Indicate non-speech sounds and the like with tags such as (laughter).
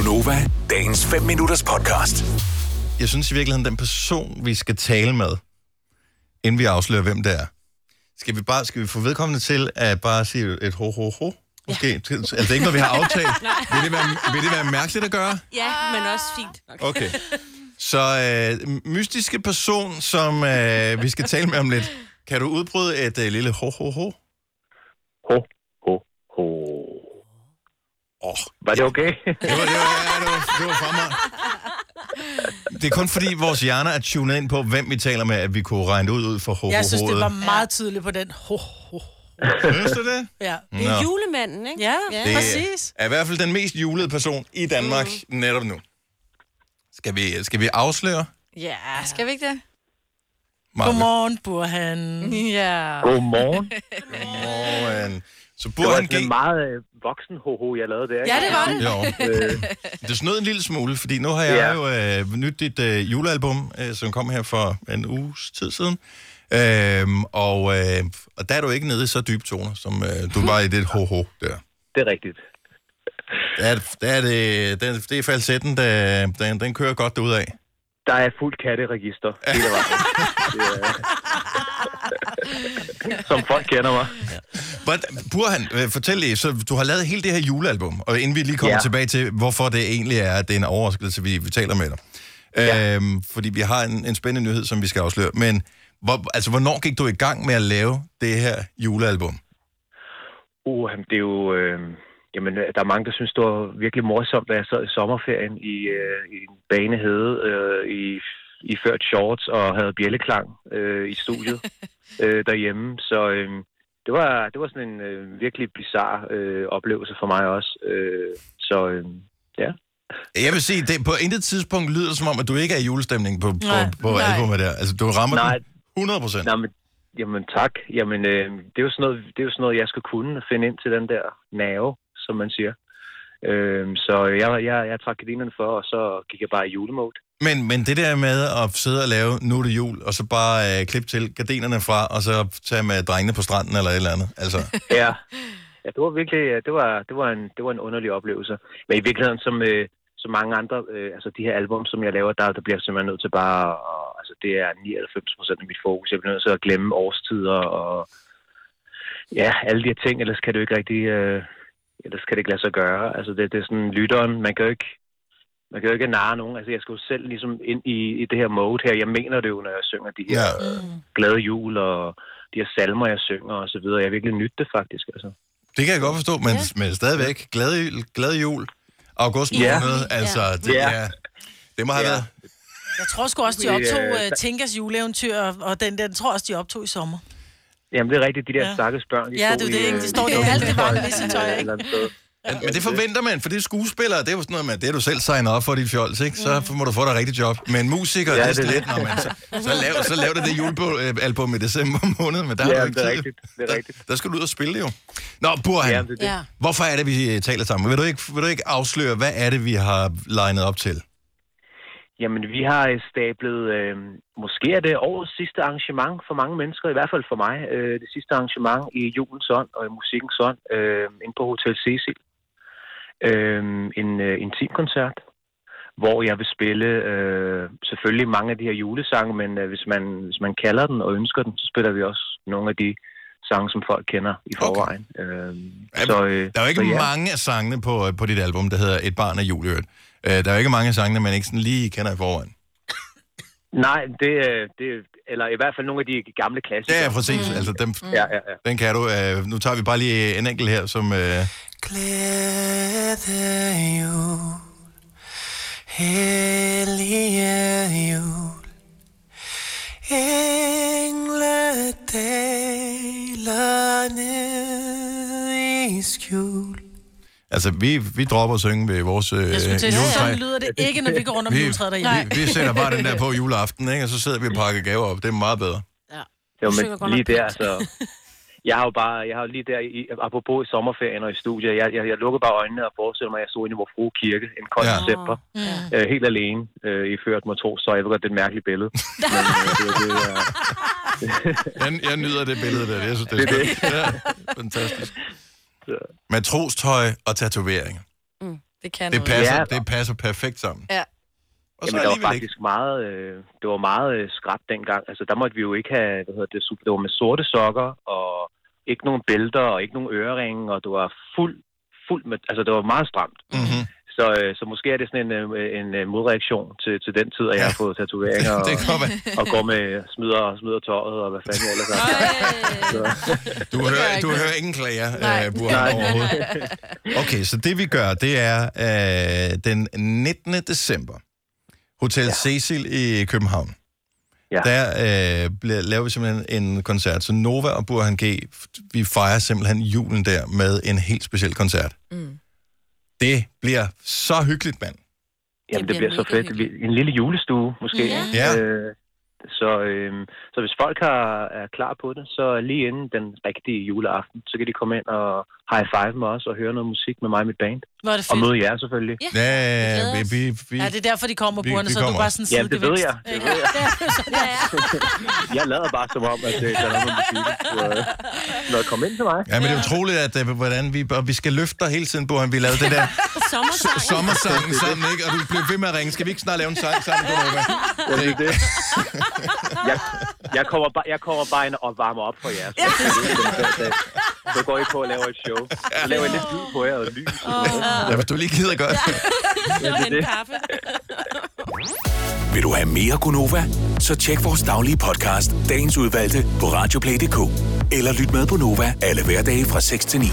Gunova, dagens 5 minutters podcast. Jeg synes i virkeligheden, den person, vi skal tale med, inden vi afslører, hvem det er, skal vi bare skal vi få vedkommende til at bare sige et ho ho ho? Måske. Ja. Altså det er ikke noget, vi har aftalt. (laughs) vil, det være, vil det være mærkeligt at gøre? Ja, men også fint. nok. Okay. Så øh, mystiske person, som øh, vi skal tale med om lidt. Kan du udbryde et øh, lille ho ho ho? Ho, ho, ho. Åh, Var det okay? det var, det var, ja, det var, det var fremragende. Det er kun fordi vores hjerner er tunet ind på, hvem vi taler med, at vi kunne regne det ud, ud for ho ho Jeg synes, det var meget tydeligt på den. Ho, ho. Synes du det? Ja, Det er Nå. julemanden, ikke? ja, Ja. Det præcis. er i hvert fald den mest julede person i Danmark mm. netop nu. Skal vi, skal vi afsløre? Ja. Skal vi ikke det? Maja? Godmorgen, Burhan. Ja. Godmorgen. Godmorgen. Så Det burde var han en give... meget øh, voksen ho-ho, jeg lavede der. Ja, det var det. Jo. (laughs) Øh, Det snød en lille smule, fordi nu har jeg Ja. jo øh, nyt dit øh, julealbum, øh, som kom her for en uges tid siden. Øhm, og, øh, og der er du ikke nede i så dybe toner, som øh, du (laughs) var i det ho-ho der. det er rigtigt. Der er, der er det, den, det er falsetten, der, den, den kører godt derudad. Der er fuld katteregister hele vejen. (laughs) Det er- Som folk kender mig. But, Burhan, øh, fortæl lige, så du har lavet hele det her julealbum, og inden vi lige kommer ja. Tilbage til, hvorfor det egentlig er, at det er en overraskelse, vi, vi taler med dig. Ja. Øhm, fordi vi har en, en spændende nyhed, som vi skal afsløre. Men hvor, altså, hvornår gik du i gang med at lave det her julealbum? Uh, det er jo... Øh, jamen, der er mange, der synes, det var virkelig morsomt, da jeg sad i sommerferien i, øh, i en banehede øh, i, i ført shorts og havde bjælleklang øh, i studiet (laughs) øh, derhjemme. Så øh, det, var, det var sådan en øh, virkelig bizarre øh, oplevelse for mig også. Øh, så øh, ja. Jeg vil sige, det, på intet tidspunkt lyder det som om, at du ikke er i julestemning på, på, Nej, på nej. albumet der. Altså, du rammer Nej. den 100 procent. Nej, men, jamen tak. Jamen, øh, det, er jo sådan noget, det er jo sådan noget, jeg skal kunne at finde ind til den der nerve, som man siger. Øh, så jeg, jeg, jeg trak gardinerne for, og så gik jeg bare i julemode. Men, men det der med at sidde og lave, nu er det jul, og så bare øh, klippe til gardinerne fra, og så tage med drengene på stranden eller et eller andet. Altså, (laughs) Ja. ja, det var virkelig, øh, det var, det var, en, det var en underlig oplevelse. Men i virkeligheden, som, øh, som mange andre, øh, altså de her album, som jeg laver, der, der bliver jeg simpelthen nødt til bare, og, altså det er 99 procent af mit fokus. Jeg bliver nødt til at glemme årstider og ja, alle de her ting, ellers kan det jo ikke rigtig, øh, ellers kan det ikke lade sig gøre. Altså det, det er sådan lytteren, man kan jo ikke, man kan jo ikke narre nogen. Altså jeg skal jo selv ligesom ind i, i det her mode her. Jeg mener det jo, når jeg synger de her Ja. ja. glade jul og de her salmer, jeg synger og så videre. Jeg virkelig nydt det faktisk, altså. det kan jeg godt forstå, men, ja. men stadigvæk, glad, jul- glad jul. August Ja. måned, altså, det, Ja. ja. det må have Ja. været... Jeg tror sgu også, de optog uh, Tinkas juleeventyr, og- og den, den tror også, de optog i sommer. Jamen, det er rigtigt, de der Ja. ja. stakkels børn. De Ja, stod det er i, det, ikke? øh, De står jo alt det varme i sit tøj, et ikke? sted. Men, men det forventer man, for det er skuespillere, det er jo sådan noget med, det er du selv signet op for dit fjols, ikke? Så må du få dig rigtigt job. Men musikere, ja, Ja, det er det er lidt, når man, så, så, lav, så lav det det julealbum i december måned, men der har Ja, du ikke det er tid. rigtigt, det er rigtigt. Der, der skal du ud og spille jo. Nå, Burhan, Ja, det er det. Ja. hvorfor er det, vi øh, taler sammen? Vil du, ikke, vil du ikke afsløre, hvad er det, vi har legnet op til? Jamen, vi har øh, stablet, øh, måske er det årets sidste arrangement for mange mennesker, i hvert fald for mig, øh, det sidste arrangement i julens ånd og i musikkens ånd, øh, inde på Hotel Cecil. Øh, en øh, intimkoncert, hvor jeg vil spille øh, selvfølgelig mange af de her julesange, men øh, hvis, man, hvis man kalder den og ønsker den, så spiller vi også nogle af de sange, som folk kender i forvejen. Okay. Øh, så, øh, Der er jo ikke så, ja. mange af sangene på, på dit album, der hedder Et barn af jul, i øvrigt. Øh, Der er jo ikke mange af sangene, man ikke sådan lige kender i forvejen. Nej, det, øh, det, eller i hvert fald nogle af de gamle klassikere. Ja, præcis. Mm. Altså, dem, Ja, ja, ja. den kan du. Øh, nu tager vi bare lige en enkelt her, som... Øh, Glæde jul, hellige jul, engle i skjul. altså, vi, vi dropper at synge ved vores øh, Jeg skulle til juletræ. sådan lyder det ikke, når vi går rundt om juletræet derhjemme. vi, vi sætter bare den der på juleaften, ikke? og så sidder vi og pakker gaver op. Det er meget bedre. Jo, synger godt men lige der, så... Jeg har jo bare, jeg har jo lige der, i, apropos i sommerferien og i studiet, jeg, jeg, jeg lukker bare øjnene og forestiller mig, at jeg stod inde i vor frue kirke en kold Ja. ja. december, Mm. øh, helt alene, øh, i ført tro, så jeg ved godt, det er et mærkeligt billede. (laughs) Men, øh, det, det, er, (laughs) Jeg, jeg nyder det billede der. Jeg synes, det er, Det er skønt. Ja, fantastisk. Matrostøj og tatoveringer. Det kan Det passer, Ja. det passer perfekt sammen. Ja. Og så Jamen, der var alligevel ikke. faktisk meget, øh, det var meget øh, skrabt dengang. Altså, der måtte vi jo ikke have, hvad hedder det, super, det var med sorte sokker, og ikke nogen bælter, og ikke nogen øreringe, og det var fuld, fuld med, altså det var meget stramt. Mhm. Så, øh, så måske er det sådan en, øh, en øh, modreaktion til, til den tid, at jeg har fået tatoveringer (laughs) og, Det og går med smider, smider tøjet, og hvad fanden jeg ellers er. Så, Du hører, du hører ingen klager, Nej. uh, Burhan, overhovedet. Okay, så det vi gør, det er uh, den 19. december. Hotel ja. Cecil i København. Ja. Der bliver, laver vi simpelthen en koncert. Så Nova og Burhan G, vi fejrer simpelthen julen der med en helt speciel koncert. Mm. Det bliver så hyggeligt, mand. Jamen, det, bliver bliver så fedt. hyggeligt. En lille julestue, måske. Ja. Ja. Øh, så, øh, så hvis folk har, er klar på det, så lige inden den rigtige juleaften, så kan de komme ind og high five med os og høre noget musik med mig og mit band. Hvor er det Og fedt. møde jer selvfølgelig. Ja. Ja, glæder vi, vi, vi, Ja, det er derfor, de kommer vi så er du bare sådan en Jamen, det ved jeg. Det ved jeg. (laughs) Ja, ja. (laughs) Jeg lader bare som om, at det er noget med musik. Så, øh, kommer ind til mig. Ja, men det er utroligt, at, uh, hvordan vi, og vi skal løfte dig hele tiden, Burhan. Vi lavede det der (laughs) Sommersang. sommersangen sammen, ikke? Og du blev ved med at ringe. Skal vi ikke snart lave en sang sammen, Gunova? Ja, det er det. Jeg, jeg, kommer bare, jeg kommer bare ind og varmer op for jer. Så, så går I på og laver et show. Så laver jeg lidt lyd på jer og lys. Ja, hvis du lige gider godt. Det var en kaffe. Vil du have mere Gunova? Så tjek vores daglige podcast, dagens udvalgte, på radioplay.dk. Eller lyt med på Nova alle hverdage fra 6 til 9.